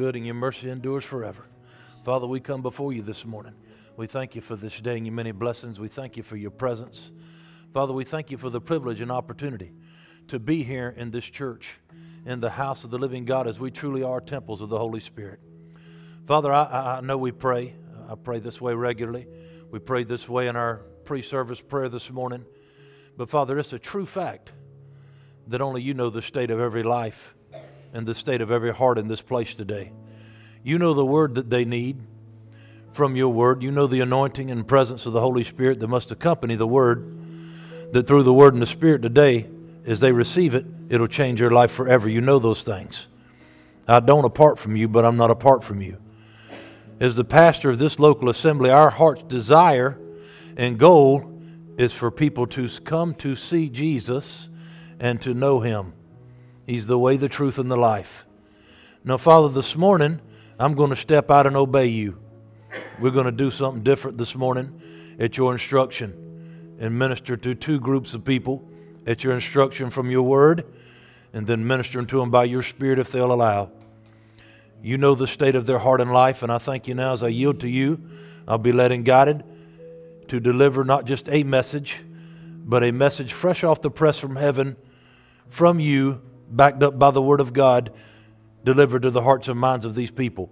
good and your mercy endures forever. Father, we come before you this morning. We thank you for this day and your many blessings. We thank you for your presence. Father, we thank you for the privilege and opportunity to be here in this church, in the house of the living God, as we truly are temples of the Holy Spirit. Father, I, I know we pray. I pray this way regularly. We prayed this way in our pre service prayer this morning. But Father, it's a true fact that only you know the state of every life and the state of every heart in this place today. You know the word that they need from your word. You know the anointing and presence of the Holy Spirit that must accompany the word. That through the word and the Spirit today, as they receive it, it'll change their life forever. You know those things. I don't apart from you, but I'm not apart from you. As the pastor of this local assembly, our heart's desire and goal is for people to come to see Jesus and to know him. He's the way, the truth, and the life. Now, Father, this morning, I'm going to step out and obey you. We're going to do something different this morning at your instruction and minister to two groups of people at your instruction from your word and then ministering to them by your spirit if they'll allow. You know the state of their heart and life, and I thank you now as I yield to you. I'll be led and guided to deliver not just a message, but a message fresh off the press from heaven from you backed up by the Word of God, delivered to the hearts and minds of these people.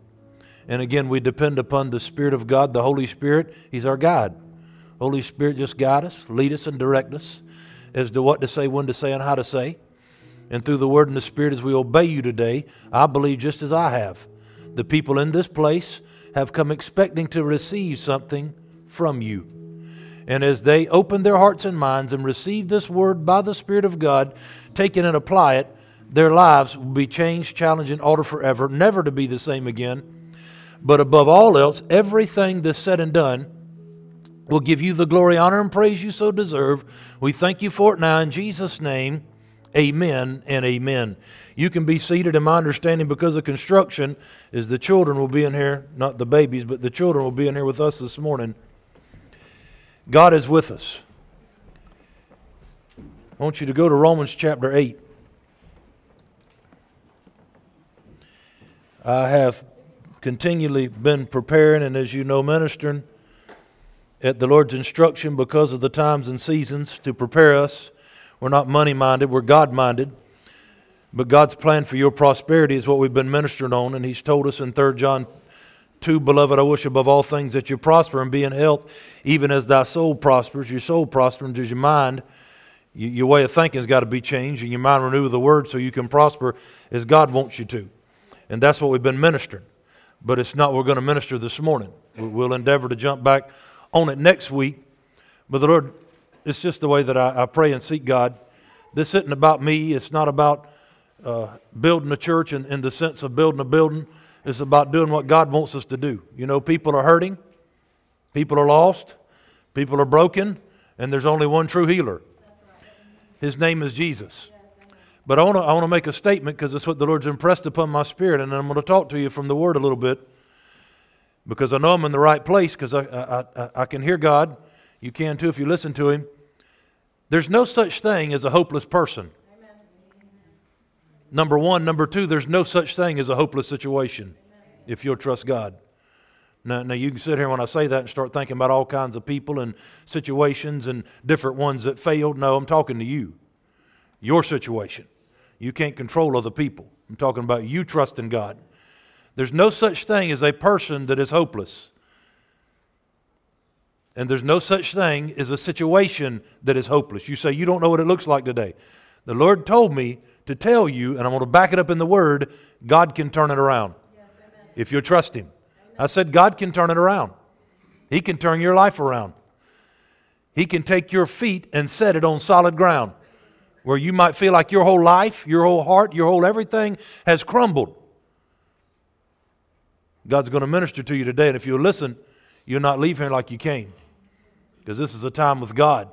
And again, we depend upon the Spirit of God, the Holy Spirit. He's our guide. Holy Spirit, just guide us, lead us, and direct us as to what to say, when to say, and how to say. And through the Word and the Spirit, as we obey you today, I believe just as I have. The people in this place have come expecting to receive something from you. And as they open their hearts and minds and receive this Word by the Spirit of God, take it and apply it, their lives will be changed, challenged, and altered forever, never to be the same again. But above all else, everything that's said and done will give you the glory, honor, and praise you so deserve. We thank you for it now in Jesus' name. Amen and amen. You can be seated, in my understanding because of construction is the children will be in here, not the babies, but the children will be in here with us this morning. God is with us. I want you to go to Romans chapter 8. I have continually been preparing and, as you know, ministering at the Lord's instruction because of the times and seasons to prepare us. We're not money minded, we're God minded. But God's plan for your prosperity is what we've been ministering on, and He's told us in 3 John 2 Beloved, I wish above all things that you prosper and be in health, even as thy soul prospers. Your soul prospers as your mind. Your way of thinking has got to be changed, and your mind renewed with the Word so you can prosper as God wants you to. And that's what we've been ministering. But it's not what we're going to minister this morning. We'll endeavor to jump back on it next week. But the Lord, it's just the way that I, I pray and seek God. This isn't about me. It's not about uh, building a church in, in the sense of building a building. It's about doing what God wants us to do. You know, people are hurting, people are lost, people are broken, and there's only one true healer. His name is Jesus. But I want to I make a statement because it's what the Lord's impressed upon my spirit, and I'm going to talk to you from the Word a little bit because I know I'm in the right place because I, I, I, I can hear God. You can too if you listen to Him. There's no such thing as a hopeless person. Number one. Number two, there's no such thing as a hopeless situation if you'll trust God. Now, now, you can sit here when I say that and start thinking about all kinds of people and situations and different ones that failed. No, I'm talking to you, your situation. You can't control other people. I'm talking about you trusting God. There's no such thing as a person that is hopeless. And there's no such thing as a situation that is hopeless. You say, You don't know what it looks like today. The Lord told me to tell you, and I'm going to back it up in the Word God can turn it around yes, if you trust Him. Amen. I said, God can turn it around. He can turn your life around. He can take your feet and set it on solid ground where you might feel like your whole life, your whole heart, your whole everything has crumbled. God's going to minister to you today, and if you'll listen, you'll not leave here like you came. Because this is a time with God,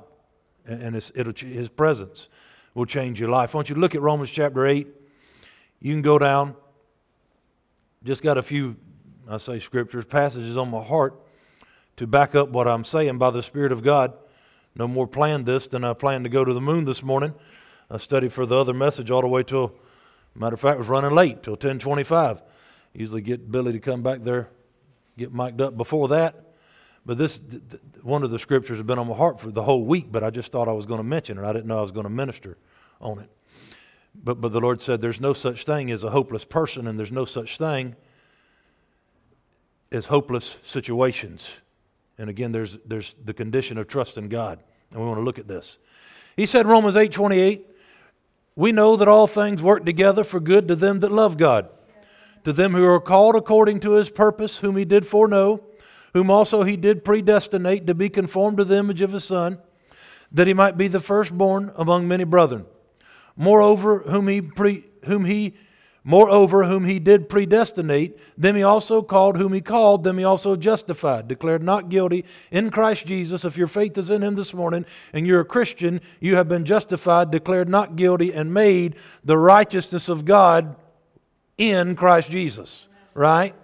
and His presence will change your life. I want you to look at Romans chapter 8. You can go down. Just got a few, I say scriptures, passages on my heart to back up what I'm saying by the Spirit of God. No more planned this than I planned to go to the moon this morning. I studied for the other message all the way till, matter of fact, was running late till 1025. Usually get Billy to come back there, get mic'd up before that. But this, th- th- one of the scriptures has been on my heart for the whole week, but I just thought I was going to mention it. I didn't know I was going to minister on it. But, but the Lord said, There's no such thing as a hopeless person, and there's no such thing as hopeless situations. And again, there's, there's the condition of trust in God. And we want to look at this. He said, Romans 8 28, we know that all things work together for good to them that love God, to them who are called according to his purpose, whom he did foreknow whom also he did predestinate to be conformed to the image of his Son, that he might be the firstborn among many brethren. Moreover, whom he, pre, whom he Moreover, whom he did predestinate, them he also called, whom he called, them he also justified, declared not guilty in Christ Jesus. If your faith is in him this morning and you're a Christian, you have been justified, declared not guilty, and made the righteousness of God in Christ Jesus. Right?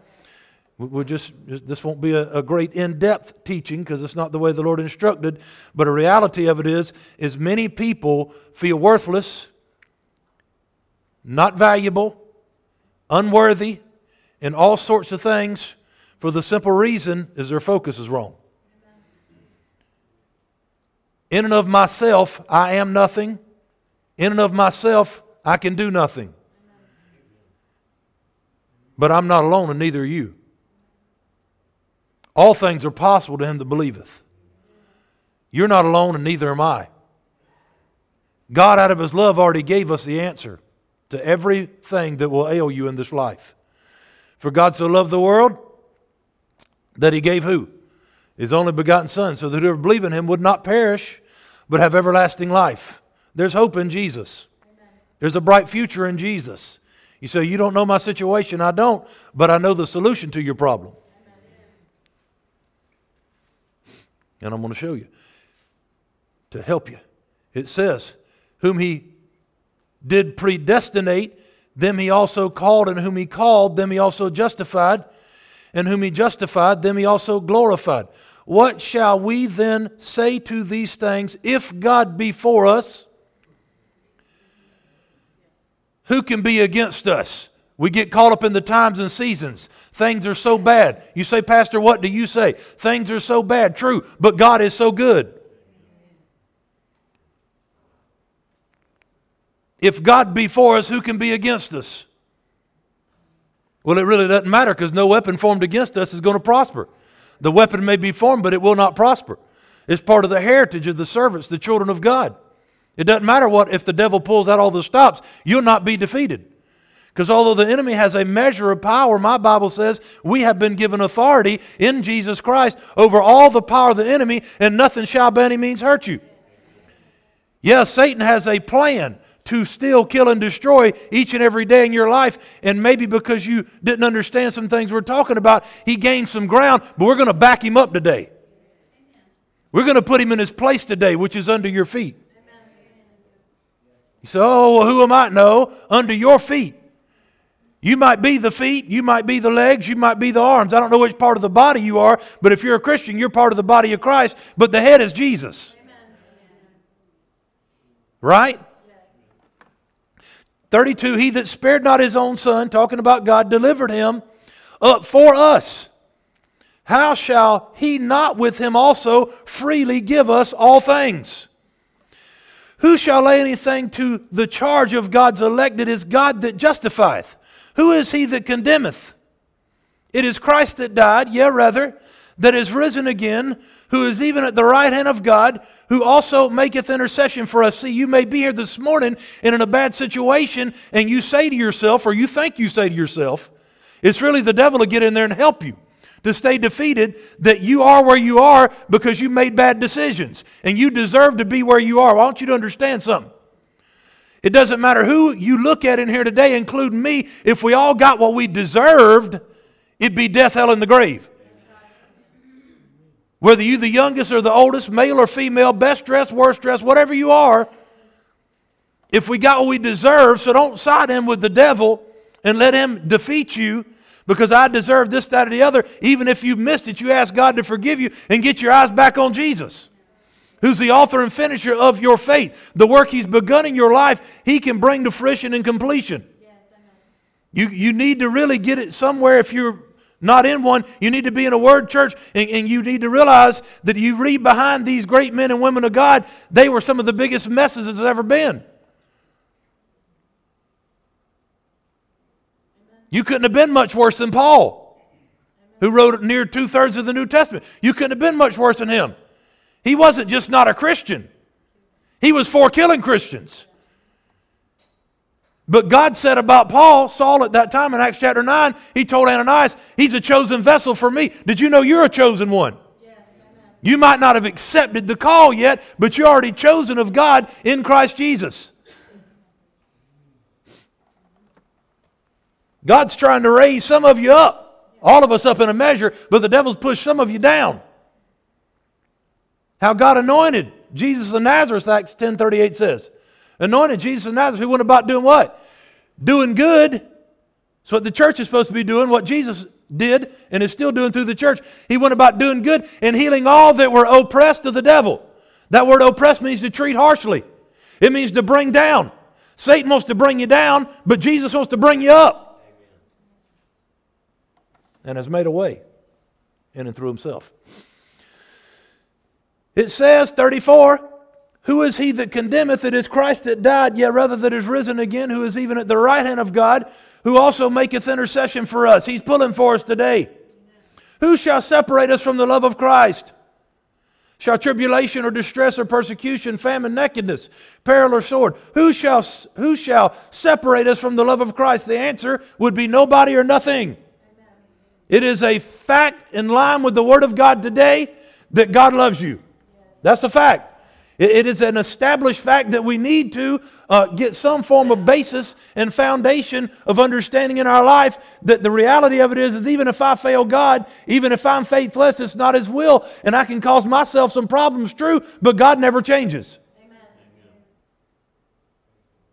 We'll just, this won't be a great in-depth teaching because it's not the way the Lord instructed. But a reality of it is, is many people feel worthless, not valuable, unworthy, and all sorts of things for the simple reason is their focus is wrong. In and of myself, I am nothing. In and of myself, I can do nothing. But I'm not alone, and neither are you. All things are possible to him that believeth. You're not alone, and neither am I. God, out of his love, already gave us the answer to everything that will ail you in this life. For God so loved the world that he gave who? His only begotten Son, so that whoever believe in him would not perish, but have everlasting life. There's hope in Jesus. There's a bright future in Jesus. You say, You don't know my situation. I don't, but I know the solution to your problem. And I'm going to show you to help you. It says, Whom he did predestinate, them he also called, and whom he called, them he also justified, and whom he justified, them he also glorified. What shall we then say to these things? If God be for us, who can be against us? We get caught up in the times and seasons. Things are so bad. You say, Pastor, what do you say? Things are so bad. True, but God is so good. If God be for us, who can be against us? Well, it really doesn't matter because no weapon formed against us is going to prosper. The weapon may be formed, but it will not prosper. It's part of the heritage of the servants, the children of God. It doesn't matter what, if the devil pulls out all the stops, you'll not be defeated. Because although the enemy has a measure of power, my Bible says we have been given authority in Jesus Christ over all the power of the enemy, and nothing shall by any means hurt you. Yes, Satan has a plan to steal, kill, and destroy each and every day in your life. And maybe because you didn't understand some things we're talking about, he gained some ground, but we're going to back him up today. We're going to put him in his place today, which is under your feet. You say, Oh, well, who am I? No, under your feet. You might be the feet, you might be the legs, you might be the arms. I don't know which part of the body you are, but if you're a Christian, you're part of the body of Christ, but the head is Jesus. Right? 32 He that spared not his own son, talking about God, delivered him up for us. How shall he not with him also freely give us all things? Who shall lay anything to the charge of God's elect? It is God that justifieth. Who is he that condemneth? It is Christ that died, yea, rather, that is risen again, who is even at the right hand of God, who also maketh intercession for us. See, you may be here this morning and in a bad situation, and you say to yourself, or you think you say to yourself, it's really the devil to get in there and help you to stay defeated that you are where you are because you made bad decisions and you deserve to be where you are. I want you to understand something. It doesn't matter who you look at in here today, including me, if we all got what we deserved, it'd be death, hell, and the grave. Whether you're the youngest or the oldest, male or female, best dressed, worst dressed, whatever you are, if we got what we deserve, so don't side him with the devil and let him defeat you because I deserve this, that, or the other. Even if you missed it, you ask God to forgive you and get your eyes back on Jesus who's the author and finisher of your faith. The work he's begun in your life, he can bring to fruition and completion. You, you need to really get it somewhere if you're not in one. You need to be in a word church, and, and, you need to realize that you read behind these great men and women of God, they were some of the biggest messes there's ever been. You couldn't have been much worse than Paul, who wrote near two thirds of the New Testament. You couldn't have been much worse than him. He wasn't just not a Christian, he was for killing Christians. But God said about Paul, Saul at that time in Acts chapter 9, he told Ananias, He's a chosen vessel for me. Did you know you're a chosen one? Yes, you might not have accepted the call yet, but you're already chosen of God in Christ Jesus. God's trying to raise some of you up, all of us up in a measure, but the devil's pushed some of you down. How God anointed Jesus of Nazareth, Acts 10:38 says. Anointed Jesus of Nazareth, who went about doing what? Doing good. That's what the church is supposed to be doing, what Jesus did and is still doing through the church. He went about doing good and healing all that were oppressed of the devil. That word oppressed means to treat harshly. It means to bring down. Satan wants to bring you down, but Jesus wants to bring you up and has made a way in and through himself. It says, 34, Who is he that condemneth? It is Christ that died, yet rather that is risen again, who is even at the right hand of God, who also maketh intercession for us. He's pulling for us today. Who shall separate us from the love of Christ? Shall tribulation or distress or persecution, famine, nakedness, peril or sword? Who shall, who shall separate us from the love of Christ? The answer would be nobody or nothing. It is a fact in line with the Word of God today that God loves you. That's a fact. It is an established fact that we need to uh, get some form of basis and foundation of understanding in our life that the reality of it is, is even if I fail God, even if I'm faithless, it's not His will, and I can cause myself some problems, true, but God never changes.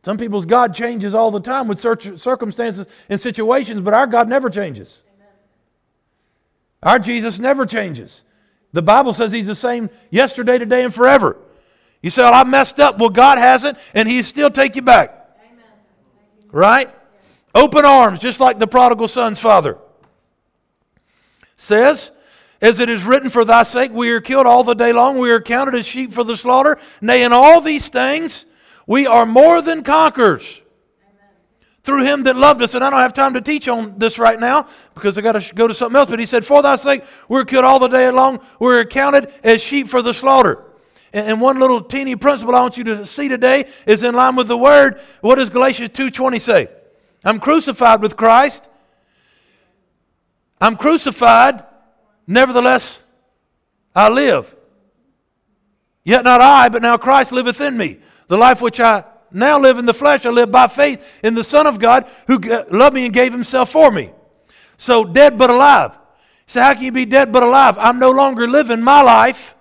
Some people's God changes all the time with circumstances and situations, but our God never changes. Our Jesus never changes. The Bible says He's the same yesterday, today, and forever. You say, Well, I messed up. Well, God hasn't, and He still take you back. Amen. Right? Open arms, just like the prodigal son's father. Says, as it is written, For thy sake we are killed all the day long, we are counted as sheep for the slaughter. Nay, in all these things we are more than conquerors through him that loved us. And I don't have time to teach on this right now because I got to go to something else. But he said, For thy sake, we're killed all the day long. We're accounted as sheep for the slaughter. And one little teeny principle I want you to see today is in line with the word. What does Galatians 2.20 say? I'm crucified with Christ. I'm crucified, nevertheless I live. Yet not I, but now Christ liveth in me. The life which I now live in the flesh, I live by faith in the Son of God who loved me and gave himself for me. So, dead but alive. So, how can you be dead but alive? I'm no longer living my life.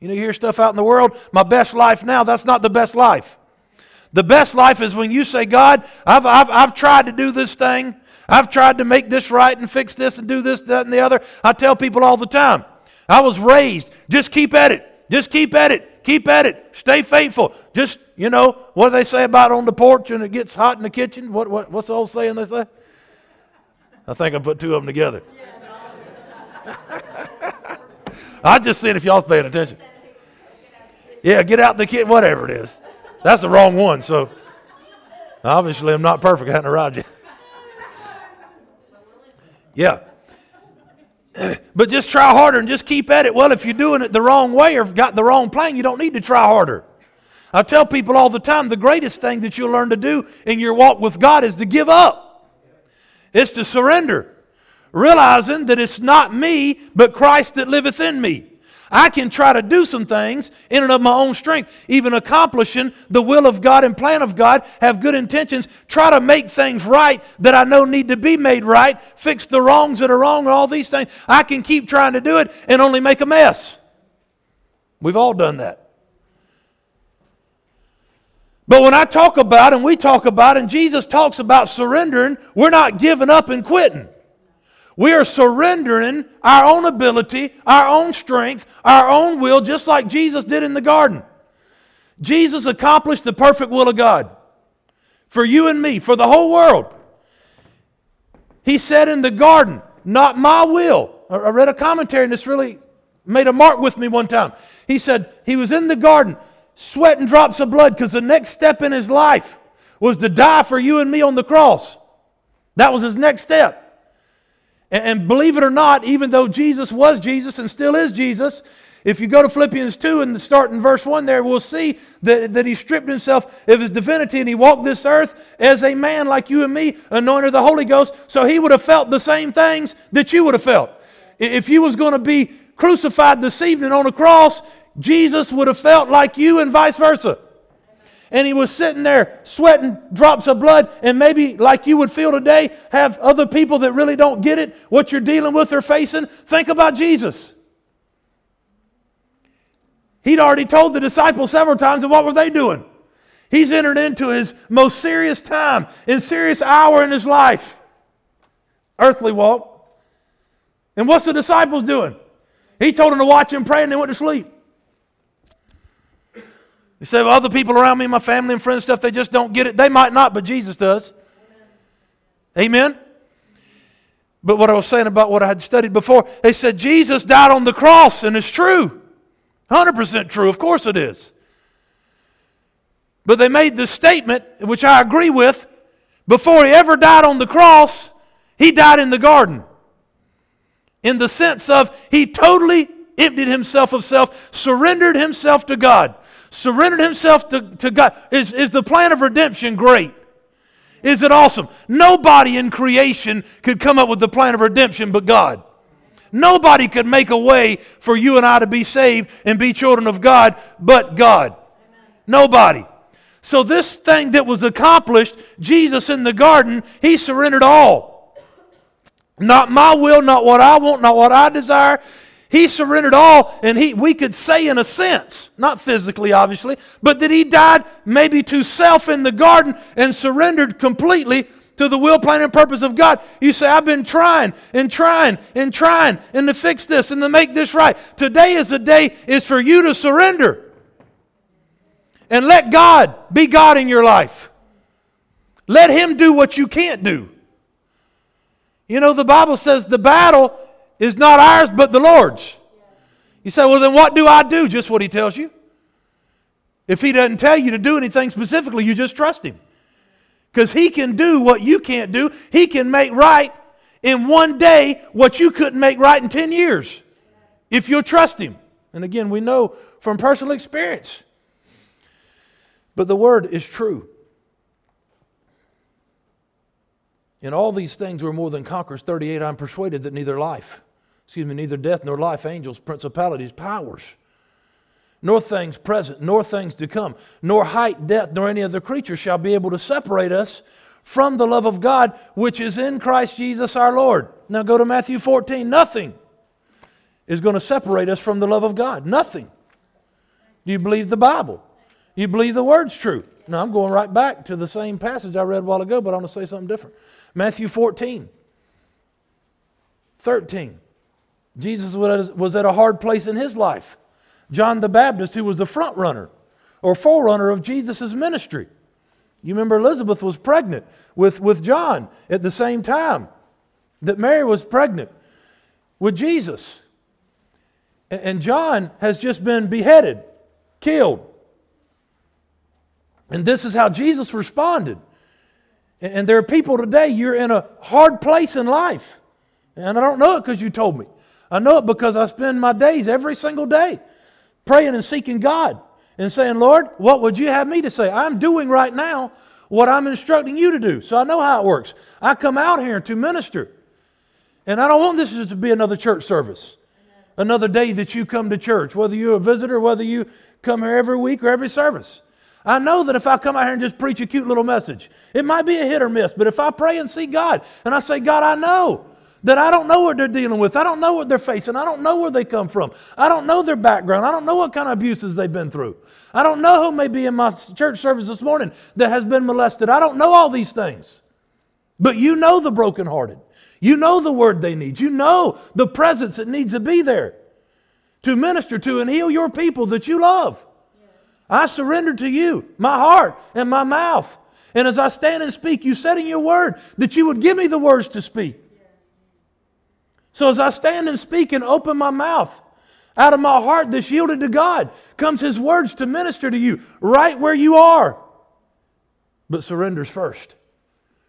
You know, you hear stuff out in the world, my best life now. That's not the best life. The best life is when you say, God, I've, I've, I've tried to do this thing. I've tried to make this right and fix this and do this, that, and the other. I tell people all the time, I was raised, just keep at it. Just keep at it. Keep at it. Stay faithful. Just, you know, what do they say about on the porch when it gets hot in the kitchen? What, what, what's the old saying they say? I think I put two of them together. I just seeing if y'all's paying attention. Yeah, get out the kitchen, whatever it is. That's the wrong one, so obviously I'm not perfect. I hadn't arrived yet. Yeah. but just try harder and just keep at it. Well, if you're doing it the wrong way or got the wrong plan, you don't need to try harder. I tell people all the time the greatest thing that you'll learn to do in your walk with God is to give up, it's to surrender, realizing that it's not me, but Christ that liveth in me. I can try to do some things in and of my own strength, even accomplishing the will of God and plan of God, have good intentions, try to make things right that I know need to be made right, fix the wrongs that are wrong, and all these things. I can keep trying to do it and only make a mess. We've all done that. But when I talk about and we talk about and Jesus talks about surrendering, we're not giving up and quitting. We are surrendering our own ability, our own strength, our own will, just like Jesus did in the garden. Jesus accomplished the perfect will of God for you and me, for the whole world. he said in the garden, Not my will. I read a commentary and this really made a mark with me one time. He said he was in the garden, sweating drops of blood because the next step in his life was to die for you and me on the cross. That was his next step. And, believe it or not, even though Jesus was Jesus and still is Jesus, if you go to Philippians 2 and start in verse 1 there, we'll see that, that he stripped himself of his divinity and he walked this earth as a man like you and me, anointed the Holy Ghost. So he would have felt the same things that you would have felt. If you was going to be crucified this evening on a cross, Jesus would have felt like you and vice versa. And he was sitting there sweating drops of blood, and maybe like you would feel today, have other people that really don't get it, what you're dealing with or facing. Think about Jesus. He'd already told the disciples several times, and what were they doing? He's entered into his most serious time and serious hour in his life, earthly walk. And what's the disciples doing? He told them to watch and pray, and they went to sleep. You say, well, other people around me, my family and friends, stuff, they just don't get it. They might not, but Jesus does. Amen? But what I was saying about what I had studied before, they said Jesus died on the cross, and it's true. 100% true. Of course it is. But they made the statement, which I agree with, before he ever died on the cross, he died in the garden in the sense of he totally emptied himself of self, surrendered himself to God. Surrendered himself to, to God. Is, is the plan of redemption great? Is it awesome? Nobody in creation could come up with the plan of redemption but God. Nobody could make a way for you and I to be saved and be children of God but God. Nobody. So, this thing that was accomplished, Jesus in the garden, he surrendered all. Not my will, not what I want, not what I desire. He surrendered all, and he, we could say, in a sense, not physically, obviously, but that he died maybe to self in the garden and surrendered completely to the will, plan, and purpose of God. You say, I've been trying and trying and trying and to fix this and to make this right. Today is the day is for you to surrender and let God be God in your life. Let Him do what you can't do. You know, the Bible says the battle is not ours, but the Lord's. You say, well, then what do I do? Just what He tells you. If He doesn't tell you to do anything specifically, you just trust Him. Because He can do what you can't do. He can make right in one day what you couldn't make right in 10 years if you'll trust Him. And again, we know from personal experience. But the Word is true. In all these things we're more than conquerors. 38, I'm persuaded that neither life, excuse me, neither death nor life, angels, principalities, powers, nor things present, nor things to come, nor height, depth, nor any other creature shall be able to separate us from the love of God which is in Christ Jesus our Lord. Now go to Matthew 14. Nothing is going to separate us from the love of God. Nothing. You believe the Bible? You believe the word's true? Now I'm going right back to the same passage I read a while ago, but I want to say something different. Matthew 14, 13. Jesus was at a hard place in his life. John the Baptist, who was the front runner or forerunner of Jesus' ministry. You remember Elizabeth was pregnant with, with John at the same time that Mary was pregnant with Jesus. And John has just been beheaded, killed. And this is how Jesus responded. And there are people today, you're in a hard place in life. And I don't know it because you told me. I know it because I spend my days every single day praying and seeking God and saying, Lord, what would you have me to say? I'm doing right now what I'm instructing you to do. So I know how it works. I come out here to minister. And I don't want this to be another church service, another day that you come to church, whether you're a visitor, whether you come here every week or every service. I know that if I come out here and just preach a cute little message, it might be a hit or miss, but if I pray and see God and I say, God, I know that I don't know what they're dealing with, I don't know what they're facing, I don't know where they come from, I don't know their background, I don't know what kind of abuses they've been through, I don't know who may be in my church service this morning that has been molested, I don't know all these things. But you know the brokenhearted. You know the word they need. You know the presence that needs to be there to minister to and heal your people that you love. I surrender to you my heart and my mouth. And as I stand and speak, you said in your word that you would give me the words to speak. So as I stand and speak and open my mouth, out of my heart that's yielded to God comes His words to minister to you right where you are. But surrenders first.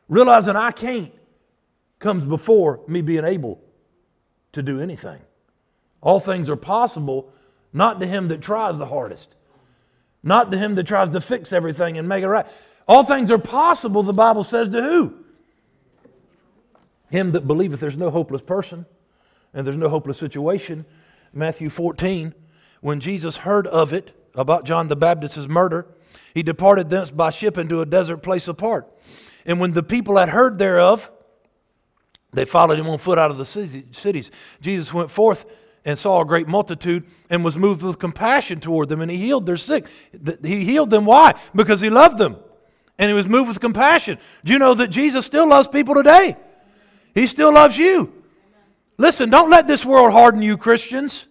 Realizing I can't comes before me being able to do anything. All things are possible, not to him that tries the hardest, not to him that tries to fix everything and make it right. All things are possible, the Bible says, to who? Him that believeth there's no hopeless person and there's no hopeless situation. Matthew 14, when Jesus heard of it, about John the Baptist's murder, he departed thence by ship into a desert place apart. And when the people had heard thereof, they followed him on foot out of the cities. Jesus went forth and saw a great multitude and was moved with compassion toward them, and he healed their sick. He healed them. Why? Because he loved them. And he was moved with compassion. Do you know that Jesus still loves people today? He still loves you. Listen, don't let this world harden you, Christians.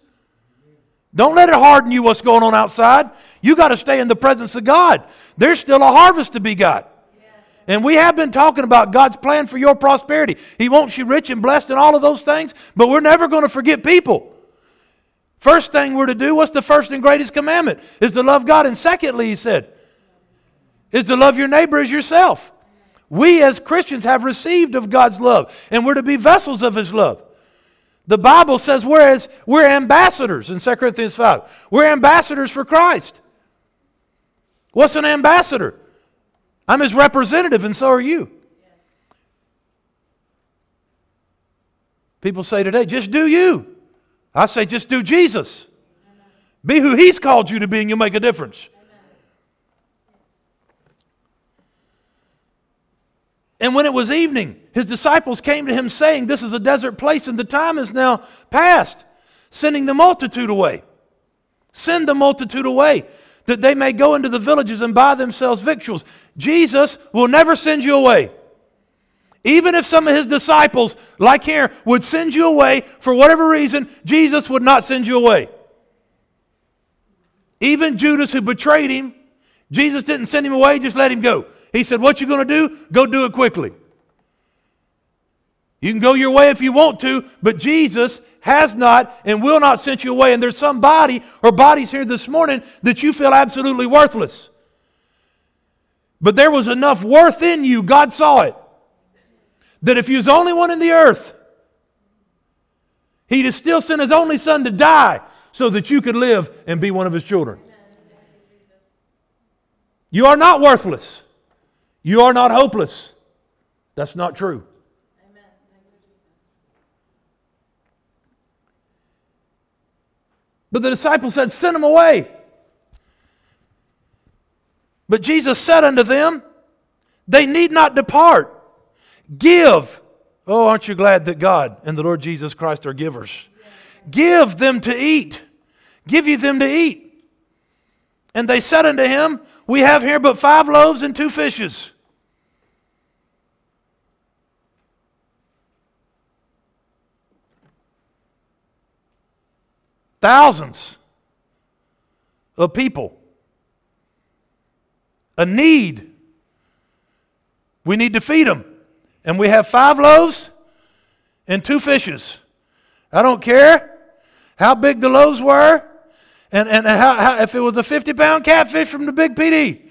Don't let it harden you what's going on outside. You got to stay in the presence of God. There's still a harvest to be got. And we have been talking about God's plan for your prosperity. He wants you rich and blessed and all of those things, but we're never going to forget people. First thing we're to do, what's the first and greatest commandment? Is to love God. And secondly, he said, is to love your neighbor as yourself. We as Christians have received of God's love, and we're to be vessels of his love. The Bible says we're, we're ambassadors in 2 Corinthians 5. We're ambassadors for Christ. What's an ambassador? I'm his representative, and so are you. People say today, just do you. I say, just do Jesus. Be who he's called you to be, and you'll make a difference. And when it was evening, his disciples came to him saying, This is a desert place and the time is now past, sending the multitude away. Send the multitude away that they may go into the villages and buy themselves victuals. Jesus will never send you away. Even if some of his disciples, like here, would send you away for whatever reason, Jesus would not send you away. Even Judas, who betrayed him, Jesus didn't send him away, just let him go. He said, What you going to do? Go do it quickly. You can go your way if you want to, but Jesus has not and will not send you away. And there's somebody or bodies here this morning that you feel absolutely worthless. But there was enough worth in you, God saw it, that if you was the only one in the earth, He'd still sent His only Son to die so that you could live and be one of His children. You are not worthless. You are not hopeless. That's not true. But the disciples said, Send them away. But Jesus said unto them, They need not depart. Give. Oh, aren't you glad that God and the Lord Jesus Christ are givers? Give them to eat. Give you them to eat. And they said unto him, We have here but five loaves and two fishes. Thousands of people. A need. We need to feed them. And we have five loaves and two fishes. I don't care how big the loaves were and, and how, how, if it was a 50 pound catfish from the big Pee Dee.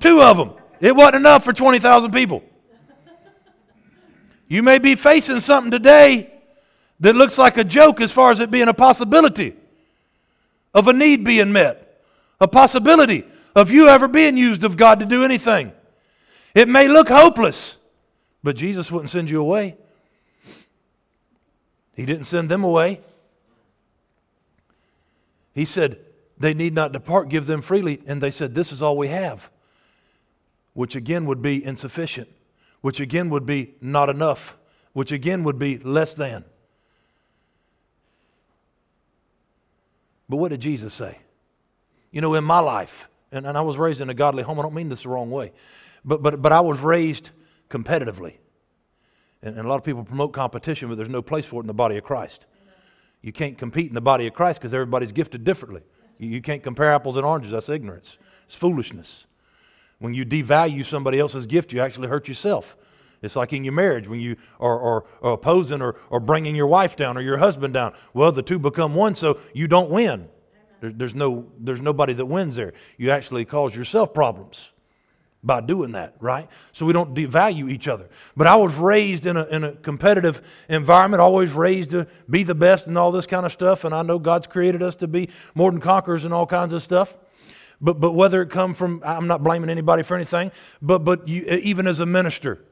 Two of them. It wasn't enough for 20,000 people. You may be facing something today that looks like a joke as far as it being a possibility of a need being met, a possibility of you ever being used of God to do anything. It may look hopeless, but Jesus wouldn't send you away. He didn't send them away. He said, They need not depart, give them freely. And they said, This is all we have, which again would be insufficient, which again would be not enough, which again would be less than. But what did Jesus say? You know, in my life, and, and I was raised in a godly home, I don't mean this the wrong way, but, but, but I was raised competitively. And, and a lot of people promote competition, but there's no place for it in the body of Christ. You can't compete in the body of Christ because everybody's gifted differently. You, you can't compare apples and oranges. That's ignorance, it's foolishness. When you devalue somebody else's gift, you actually hurt yourself. It's like in your marriage when you are, are, are opposing or, or bringing your wife down or your husband down. Well, the two become one, so you don't win. There, there's, no, there's nobody that wins there. You actually cause yourself problems by doing that, right? So we don't devalue each other. But I was raised in a, in a competitive environment, always raised to be the best and all this kind of stuff. And I know God's created us to be more than conquerors and all kinds of stuff. But, but whether it come from, I'm not blaming anybody for anything, but, but you, even as a minister,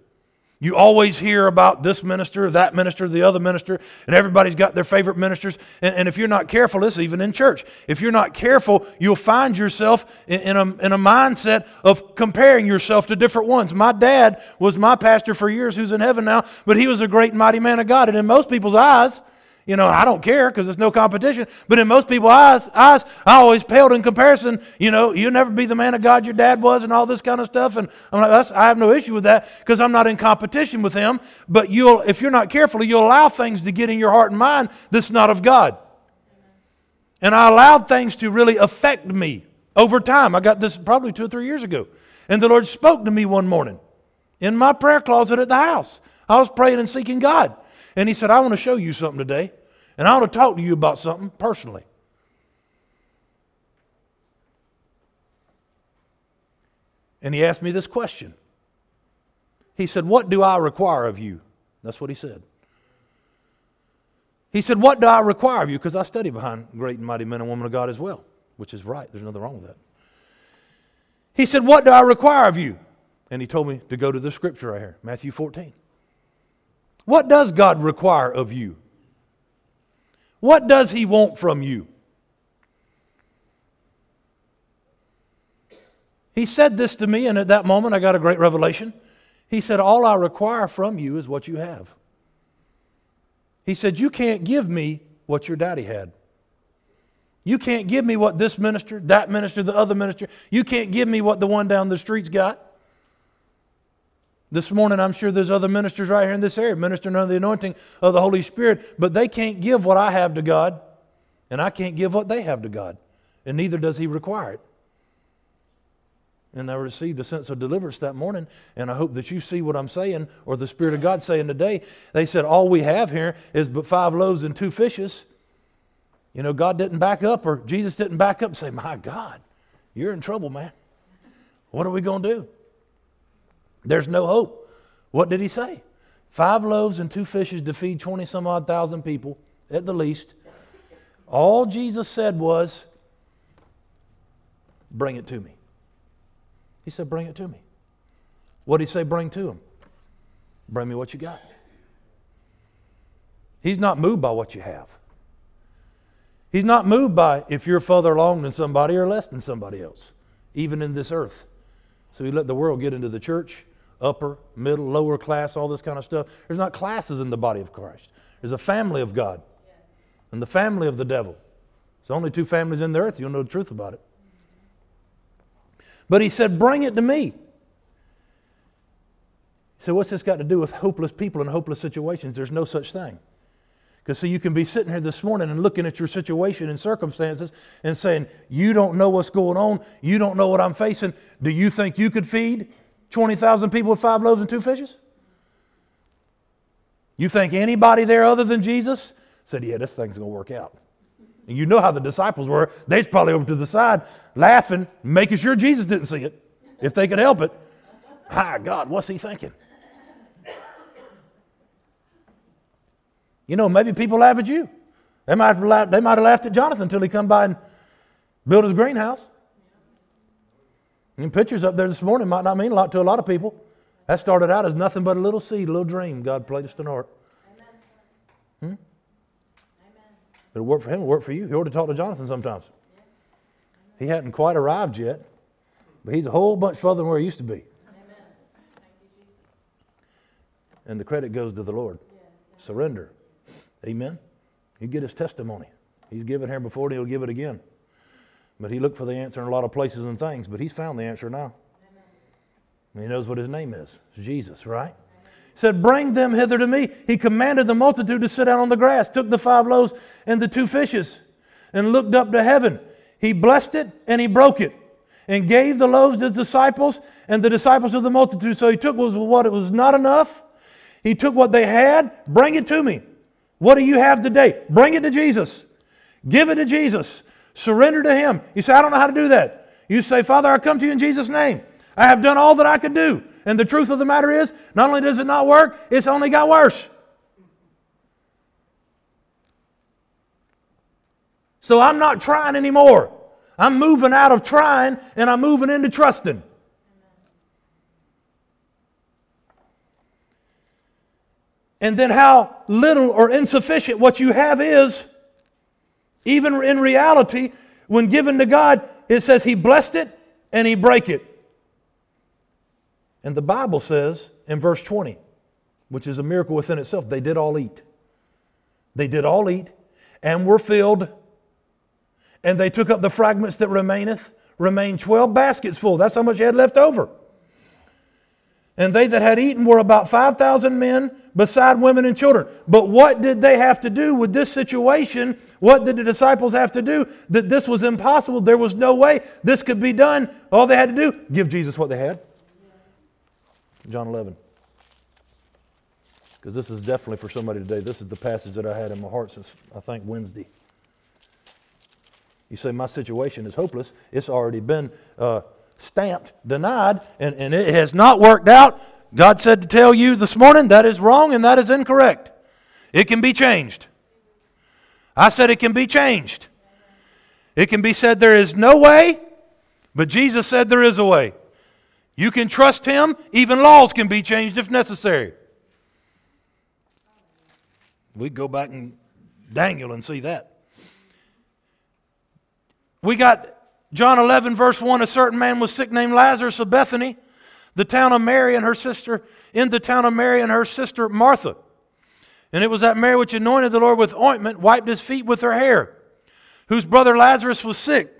you always hear about this minister, that minister, the other minister, and everybody's got their favorite ministers. And, and if you're not careful, this even in church, if you're not careful, you'll find yourself in, in, a, in a mindset of comparing yourself to different ones. My dad was my pastor for years, who's in heaven now, but he was a great and mighty man of God. And in most people's eyes, you know, I don't care because there's no competition. But in most people's eyes, eyes, I always paled in comparison. You know, you'll never be the man of God your dad was and all this kind of stuff. And I'm like, I have no issue with that because I'm not in competition with him. But you'll, if you're not careful, you'll allow things to get in your heart and mind that's not of God. And I allowed things to really affect me over time. I got this probably two or three years ago. And the Lord spoke to me one morning in my prayer closet at the house. I was praying and seeking God. And he said, I want to show you something today, and I want to talk to you about something personally. And he asked me this question. He said, What do I require of you? That's what he said. He said, What do I require of you? Because I study behind great and mighty men and women of God as well, which is right. There's nothing wrong with that. He said, What do I require of you? And he told me to go to the scripture right here, Matthew 14. What does God require of you? What does He want from you? He said this to me, and at that moment I got a great revelation. He said, All I require from you is what you have. He said, You can't give me what your daddy had. You can't give me what this minister, that minister, the other minister, you can't give me what the one down the street's got. This morning, I'm sure there's other ministers right here in this area ministering under the anointing of the Holy Spirit, but they can't give what I have to God, and I can't give what they have to God, and neither does He require it. And I received a sense of deliverance that morning, and I hope that you see what I'm saying, or the Spirit of God saying today. They said, All we have here is but five loaves and two fishes. You know, God didn't back up, or Jesus didn't back up and say, My God, you're in trouble, man. What are we going to do? There's no hope. What did he say? Five loaves and two fishes to feed 20 some odd thousand people at the least. All Jesus said was, Bring it to me. He said, Bring it to me. What did he say, Bring to him? Bring me what you got. He's not moved by what you have. He's not moved by if you're further along than somebody or less than somebody else, even in this earth. So he let the world get into the church upper, middle, lower class, all this kind of stuff. There's not classes in the body of Christ. There's a family of God and the family of the devil. There's only two families in the earth. You'll know the truth about it. But he said, Bring it to me. He said, What's this got to do with hopeless people and hopeless situations? There's no such thing. Because so you can be sitting here this morning and looking at your situation and circumstances and saying, You don't know what's going on. You don't know what I'm facing. Do you think you could feed? 20,000 people with five loaves and two fishes? You think anybody there other than Jesus said, Yeah, this thing's going to work out? And you know how the disciples were. They's probably over to the side laughing, making sure Jesus didn't see it, if they could help it. Hi, God, what's he thinking? You know, maybe people laugh at you. They might have laughed, they might have laughed at Jonathan until he come by and built his greenhouse. And pictures up there this morning might not mean a lot to a lot of people. That started out as nothing but a little seed, a little dream God placed in heart. Hmm? Amen. It'll work for him, it'll work for you. He ought to talk to Jonathan sometimes. He hadn't quite arrived yet, but he's a whole bunch further than where he used to be. And the credit goes to the Lord. Surrender. Amen. You get his testimony. He's given here before, and he'll give it again. But he looked for the answer in a lot of places and things, but he's found the answer now. And he knows what his name is. It's Jesus, right? He said, Bring them hither to me. He commanded the multitude to sit down on the grass, took the five loaves and the two fishes, and looked up to heaven. He blessed it and he broke it. and gave the loaves to his disciples and the disciples of the multitude. So he took was what was not enough. He took what they had, bring it to me. What do you have today? Bring it to Jesus. Give it to Jesus. Surrender to him. You say, I don't know how to do that. You say, Father, I come to you in Jesus' name. I have done all that I could do. And the truth of the matter is, not only does it not work, it's only got worse. So I'm not trying anymore. I'm moving out of trying and I'm moving into trusting. And then how little or insufficient what you have is, even in reality, when given to God, it says He blessed it and He break it. And the Bible says in verse 20, which is a miracle within itself, they did all eat. They did all eat and were filled and they took up the fragments that remaineth, remained 12 baskets full. That's how much they had left over. And they that had eaten were about 5,000 men, beside women and children. But what did they have to do with this situation? What did the disciples have to do? That this was impossible. There was no way this could be done. All they had to do, give Jesus what they had. John 11. Because this is definitely for somebody today. This is the passage that I had in my heart since, I think, Wednesday. You say, My situation is hopeless. It's already been uh, stamped, denied, and, and it has not worked out. God said to tell you this morning that is wrong and that is incorrect. It can be changed. I said it can be changed. It can be said there is no way, but Jesus said there is a way. You can trust Him, even laws can be changed if necessary. We go back and Daniel and see that. We got John 11, verse 1 a certain man was sick named Lazarus of Bethany, the town of Mary and her sister, in the town of Mary and her sister Martha. And it was that Mary which anointed the Lord with ointment, wiped his feet with her hair, whose brother Lazarus was sick.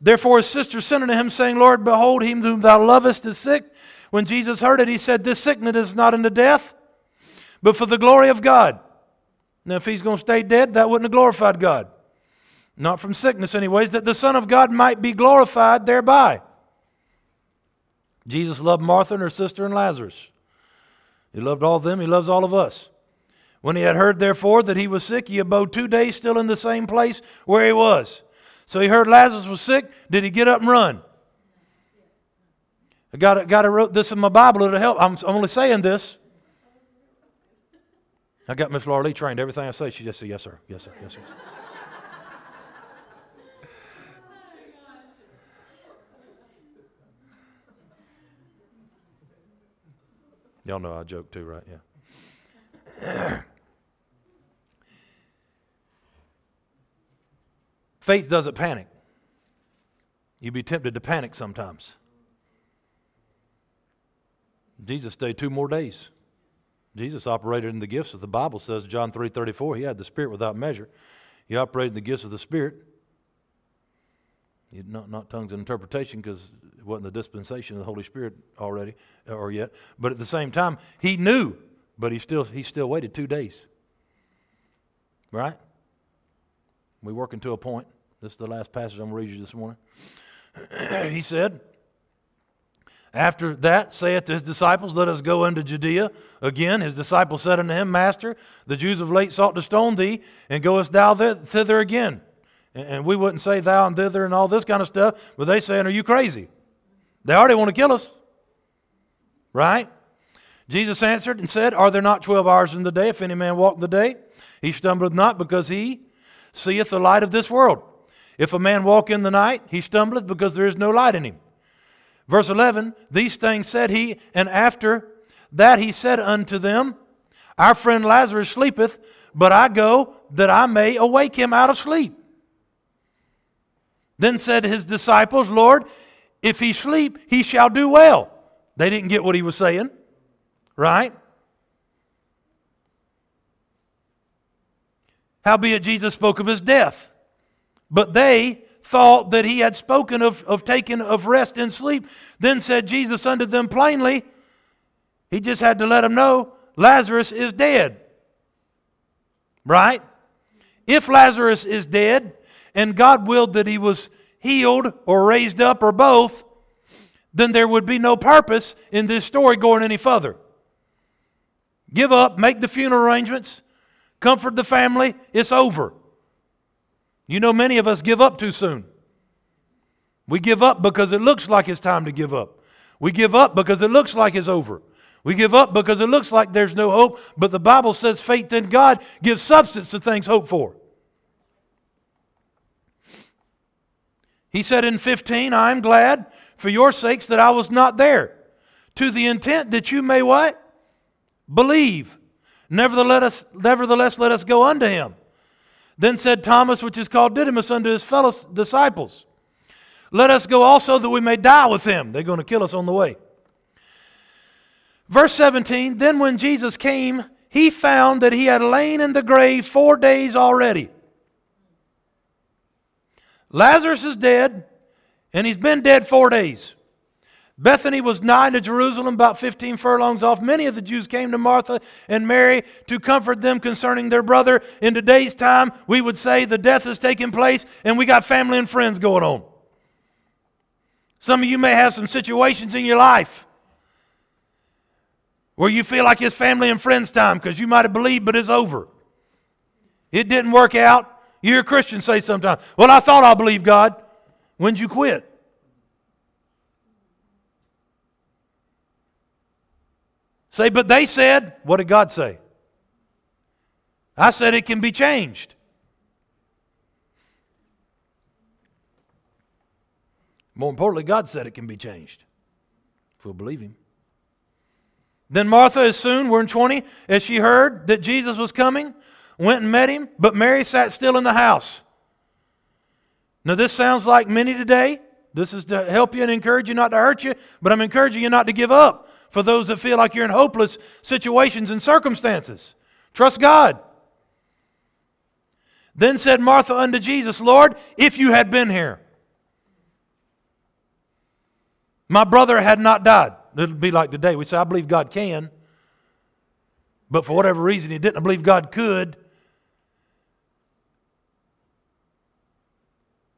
Therefore his sister sent unto him, saying, Lord, behold, him whom thou lovest is sick. When Jesus heard it, he said, This sickness is not unto death, but for the glory of God. Now, if he's going to stay dead, that wouldn't have glorified God not from sickness, anyways, that the Son of God might be glorified thereby. Jesus loved Martha and her sister and Lazarus. He loved all of them, he loves all of us. When he had heard, therefore, that he was sick, he abode two days still in the same place where he was. So he heard Lazarus was sick. Did he get up and run? I got to wrote this in my Bible. It'll help. I'm, I'm only saying this. I got Miss Laura Lee trained. Everything I say, she just said, yes, sir. Yes, sir. Yes, sir. Yes, sir. Y'all know I joke too, right? Yeah. Faith doesn't panic. You'd be tempted to panic sometimes. Jesus stayed two more days. Jesus operated in the gifts of the Bible says, John 3 34, he had the Spirit without measure. He operated in the gifts of the Spirit. Not, not tongues and interpretation because it wasn't the dispensation of the Holy Spirit already uh, or yet. But at the same time, he knew, but he still, he still waited two days. Right? We working to a point. This is the last passage I'm going to read you this morning. he said, After that, saith his disciples, Let us go unto Judea. Again, his disciples said unto him, Master, the Jews of late sought to stone thee, and goest thou thither again? And we wouldn't say thou and thither and all this kind of stuff, but they saying, Are you crazy? They already want to kill us. Right? Jesus answered and said, Are there not twelve hours in the day? If any man walk the day, he stumbleth not because he seeth the light of this world. If a man walk in the night, he stumbleth because there is no light in him. Verse 11 These things said he, and after that he said unto them, Our friend Lazarus sleepeth, but I go that I may awake him out of sleep. Then said his disciples, Lord, if he sleep, he shall do well. They didn't get what he was saying, right? Howbeit Jesus spoke of his death. But they thought that he had spoken of, of taking of rest and sleep. Then said Jesus unto them plainly, he just had to let them know Lazarus is dead. Right? If Lazarus is dead, and God willed that he was healed or raised up or both, then there would be no purpose in this story going any further. Give up, make the funeral arrangements, comfort the family, it's over. You know, many of us give up too soon. We give up because it looks like it's time to give up. We give up because it looks like it's over. We give up because it looks like there's no hope, but the Bible says faith in God gives substance to things hoped for. He said in 15, I am glad for your sakes that I was not there, to the intent that you may what? Believe. Nevertheless, nevertheless let us go unto him. Then said Thomas, which is called Didymus, unto his fellow disciples, Let us go also that we may die with him. They're going to kill us on the way. Verse 17 Then when Jesus came, he found that he had lain in the grave four days already. Lazarus is dead, and he's been dead four days. Bethany was nigh to Jerusalem, about 15 furlongs off. Many of the Jews came to Martha and Mary to comfort them concerning their brother. In today's time, we would say the death has taken place and we got family and friends going on. Some of you may have some situations in your life where you feel like it's family and friends time because you might have believed, but it's over. It didn't work out. You hear Christians say sometimes, Well, I thought I believed God. When'd you quit? Say, but they said, what did God say? I said it can be changed. More importantly, God said it can be changed if we'll believe Him. Then Martha, as soon, we're in 20, as she heard that Jesus was coming, went and met him, but Mary sat still in the house. Now, this sounds like many today. This is to help you and encourage you, not to hurt you, but I'm encouraging you not to give up for those that feel like you're in hopeless situations and circumstances. Trust God. Then said Martha unto Jesus, Lord, if you had been here, my brother had not died. It'll be like today. We say, I believe God can, but for whatever reason, he didn't believe God could.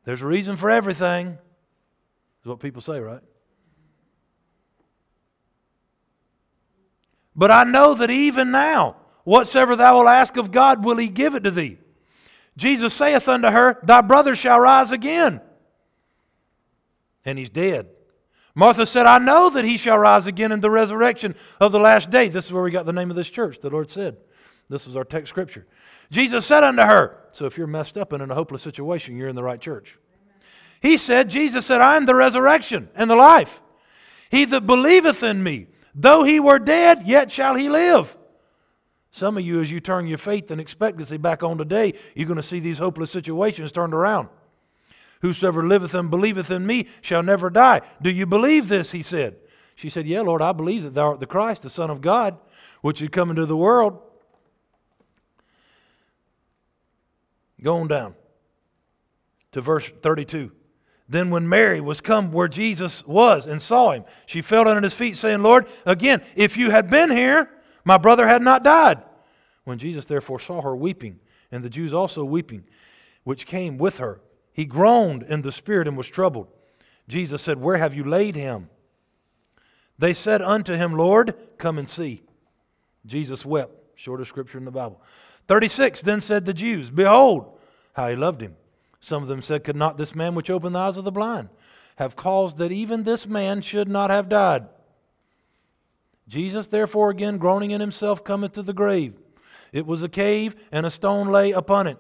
There's a reason for everything, is what people say, right? But I know that even now, whatsoever thou wilt ask of God, will he give it to thee. Jesus saith unto her, Thy brother shall rise again. And he's dead. Martha said, I know that he shall rise again in the resurrection of the last day. This is where we got the name of this church, the Lord said. This was our text scripture. Jesus said unto her, So if you're messed up and in a hopeless situation, you're in the right church. He said, Jesus said, I am the resurrection and the life. He that believeth in me, though he were dead, yet shall he live. Some of you, as you turn your faith and expectancy back on today, you're going to see these hopeless situations turned around. Whosoever liveth and believeth in me shall never die. Do you believe this? He said. She said, Yeah, Lord, I believe that thou art the Christ, the Son of God, which had come into the world. Go on down to verse 32. Then, when Mary was come where Jesus was and saw him, she fell down at his feet, saying, Lord, again, if you had been here, my brother had not died. When Jesus therefore saw her weeping, and the Jews also weeping, which came with her, he groaned in the spirit and was troubled. Jesus said, Where have you laid him? They said unto him, Lord, come and see. Jesus wept. Shortest scripture in the Bible. 36 Then said the Jews, Behold, how he loved him. Some of them said, Could not this man which opened the eyes of the blind have caused that even this man should not have died? Jesus, therefore, again groaning in himself, cometh to the grave. It was a cave, and a stone lay upon it.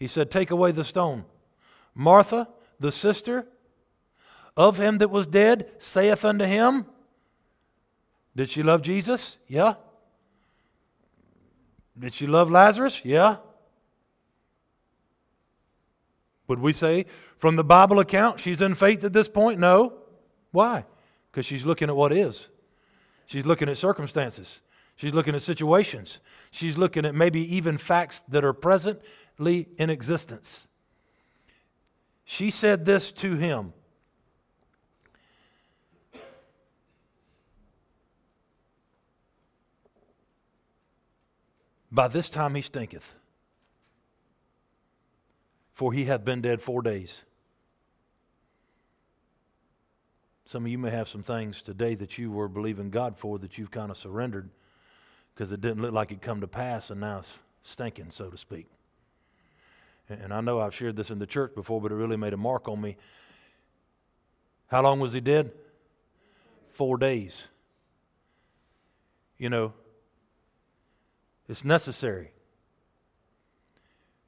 He said, Take away the stone. Martha, the sister of him that was dead, saith unto him, Did she love Jesus? Yeah. Did she love Lazarus? Yeah. Would we say from the Bible account she's in faith at this point? No. Why? Because she's looking at what is. She's looking at circumstances. She's looking at situations. She's looking at maybe even facts that are presently in existence. She said this to him By this time he stinketh for he hath been dead four days. Some of you may have some things today that you were believing God for that you've kind of surrendered because it didn't look like it come to pass and now it's stinking, so to speak. And I know I've shared this in the church before, but it really made a mark on me. How long was he dead? Four days. You know, it's necessary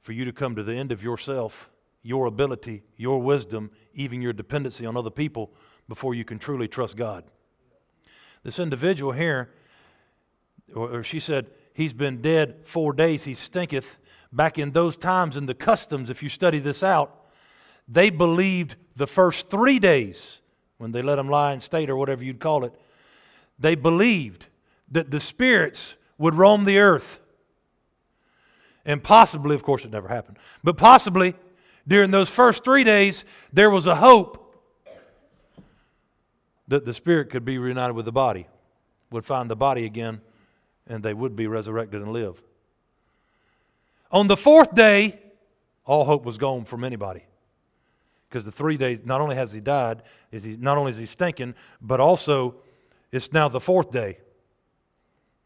for you to come to the end of yourself, your ability, your wisdom, even your dependency on other people before you can truly trust God. This individual here, or, she said, he's been dead four days, he stinketh. Back in those times, in the customs, if you study this out, they believed the first three days, when they let him lie in state or whatever you'd call it, they believed that the spirits would roam the earth. And possibly, of course, it never happened, but possibly during those first three days, there was a hope that the spirit could be reunited with the body, would find the body again, and they would be resurrected and live. On the fourth day, all hope was gone from anybody. Because the three days, not only has he died, is he not only is he stinking, but also it's now the fourth day.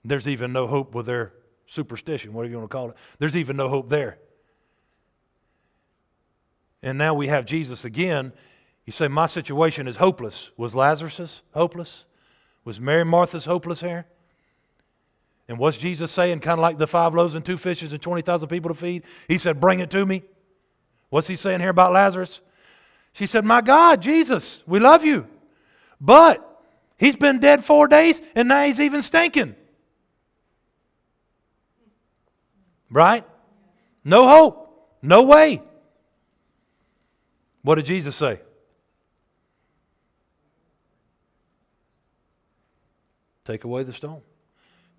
There's even no hope with their superstition, whatever you want to call it. There's even no hope there. And now we have Jesus again. You say, My situation is hopeless. Was Lazarus hopeless? Was Mary Martha's hopeless here? And what's Jesus saying? Kind of like the five loaves and two fishes and 20,000 people to feed? He said, Bring it to me. What's he saying here about Lazarus? She said, My God, Jesus, we love you. But he's been dead four days and now he's even stinking. Right? No hope. No way. What did Jesus say? Take away the stone.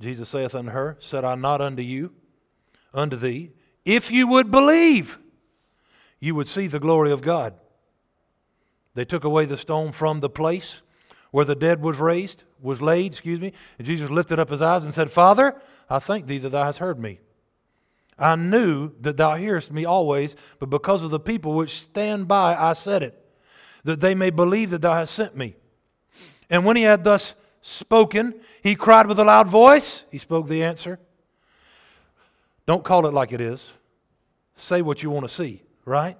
Jesus saith unto her, Said I not unto you, unto thee, if you would believe, you would see the glory of God. They took away the stone from the place where the dead was raised, was laid, excuse me, and Jesus lifted up his eyes and said, Father, I thank thee that thou hast heard me. I knew that thou hearest me always, but because of the people which stand by, I said it, that they may believe that thou hast sent me. And when he had thus spoken, he cried with a loud voice. He spoke the answer. Don't call it like it is. Say what you want to see, right?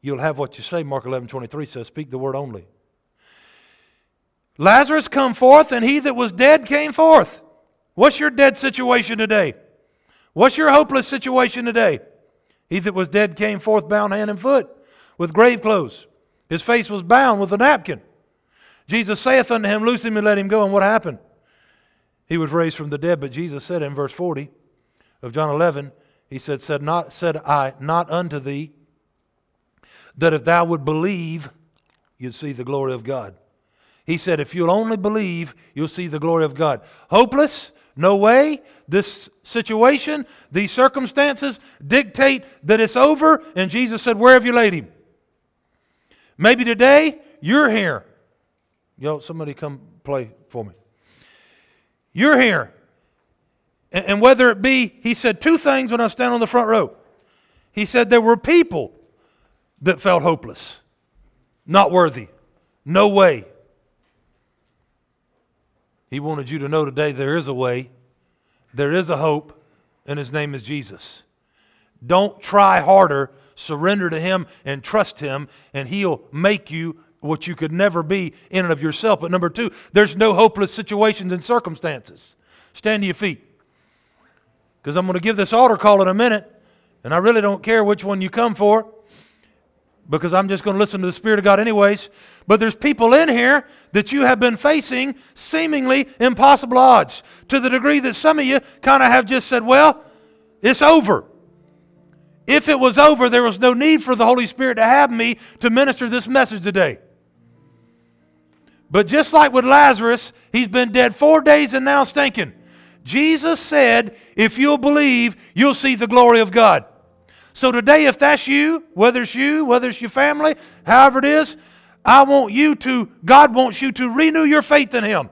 You'll have what you say. Mark 11 23 says, Speak the word only. Lazarus come forth, and he that was dead came forth. What's your dead situation today? What's your hopeless situation today? He that was dead came forth bound hand and foot with grave clothes. His face was bound with a napkin. Jesus saith unto him, Loose him and let him go. And what happened? He was raised from the dead. But Jesus said in verse 40 of John 11, He said, Said, not, said I not unto thee that if thou would believe, you'd see the glory of God. He said, If you'll only believe, you'll see the glory of God. Hopeless? No way. This situation, these circumstances dictate that it's over. And Jesus said, Where have you laid him? Maybe today you're here. Yo, somebody come play for me. You're here. And whether it be, he said two things when I standing on the front row. He said there were people that felt hopeless, not worthy, no way. He wanted you to know today there is a way, there is a hope, and His name is Jesus. Don't try harder. Surrender to Him and trust Him, and He'll make you what you could never be in and of yourself. But number two, there's no hopeless situations and circumstances. Stand to your feet. Because I'm going to give this altar call in a minute, and I really don't care which one you come for because I'm just going to listen to the Spirit of God anyways. But there's people in here that you have been facing seemingly impossible odds to the degree that some of you kind of have just said, well, it's over. If it was over, there was no need for the Holy Spirit to have me to minister this message today. But just like with Lazarus, he's been dead four days and now stinking. Jesus said, if you'll believe, you'll see the glory of God. So today, if that's you, whether it's you, whether it's your family, however it is, I want you to, God wants you to renew your faith in Him.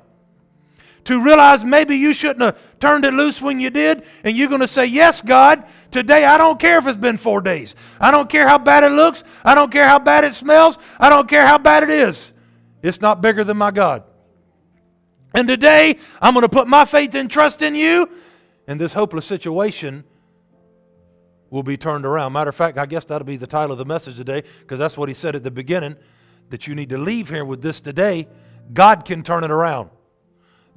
To realize maybe you shouldn't have turned it loose when you did, and you're going to say, Yes, God, today I don't care if it's been four days. I don't care how bad it looks. I don't care how bad it smells. I don't care how bad it is. It's not bigger than my God. And today, I'm going to put my faith and trust in you, and this hopeless situation will be turned around. Matter of fact, I guess that'll be the title of the message today, because that's what he said at the beginning that you need to leave here with this today. God can turn it around.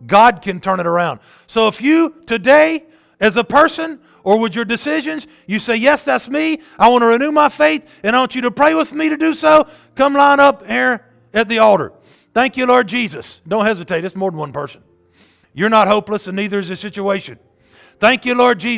God can turn it around. So if you today, as a person or with your decisions, you say, Yes, that's me. I want to renew my faith, and I want you to pray with me to do so. Come line up here at the altar. Thank you, Lord Jesus. Don't hesitate, it's more than one person. You're not hopeless, and neither is the situation. Thank you, Lord Jesus.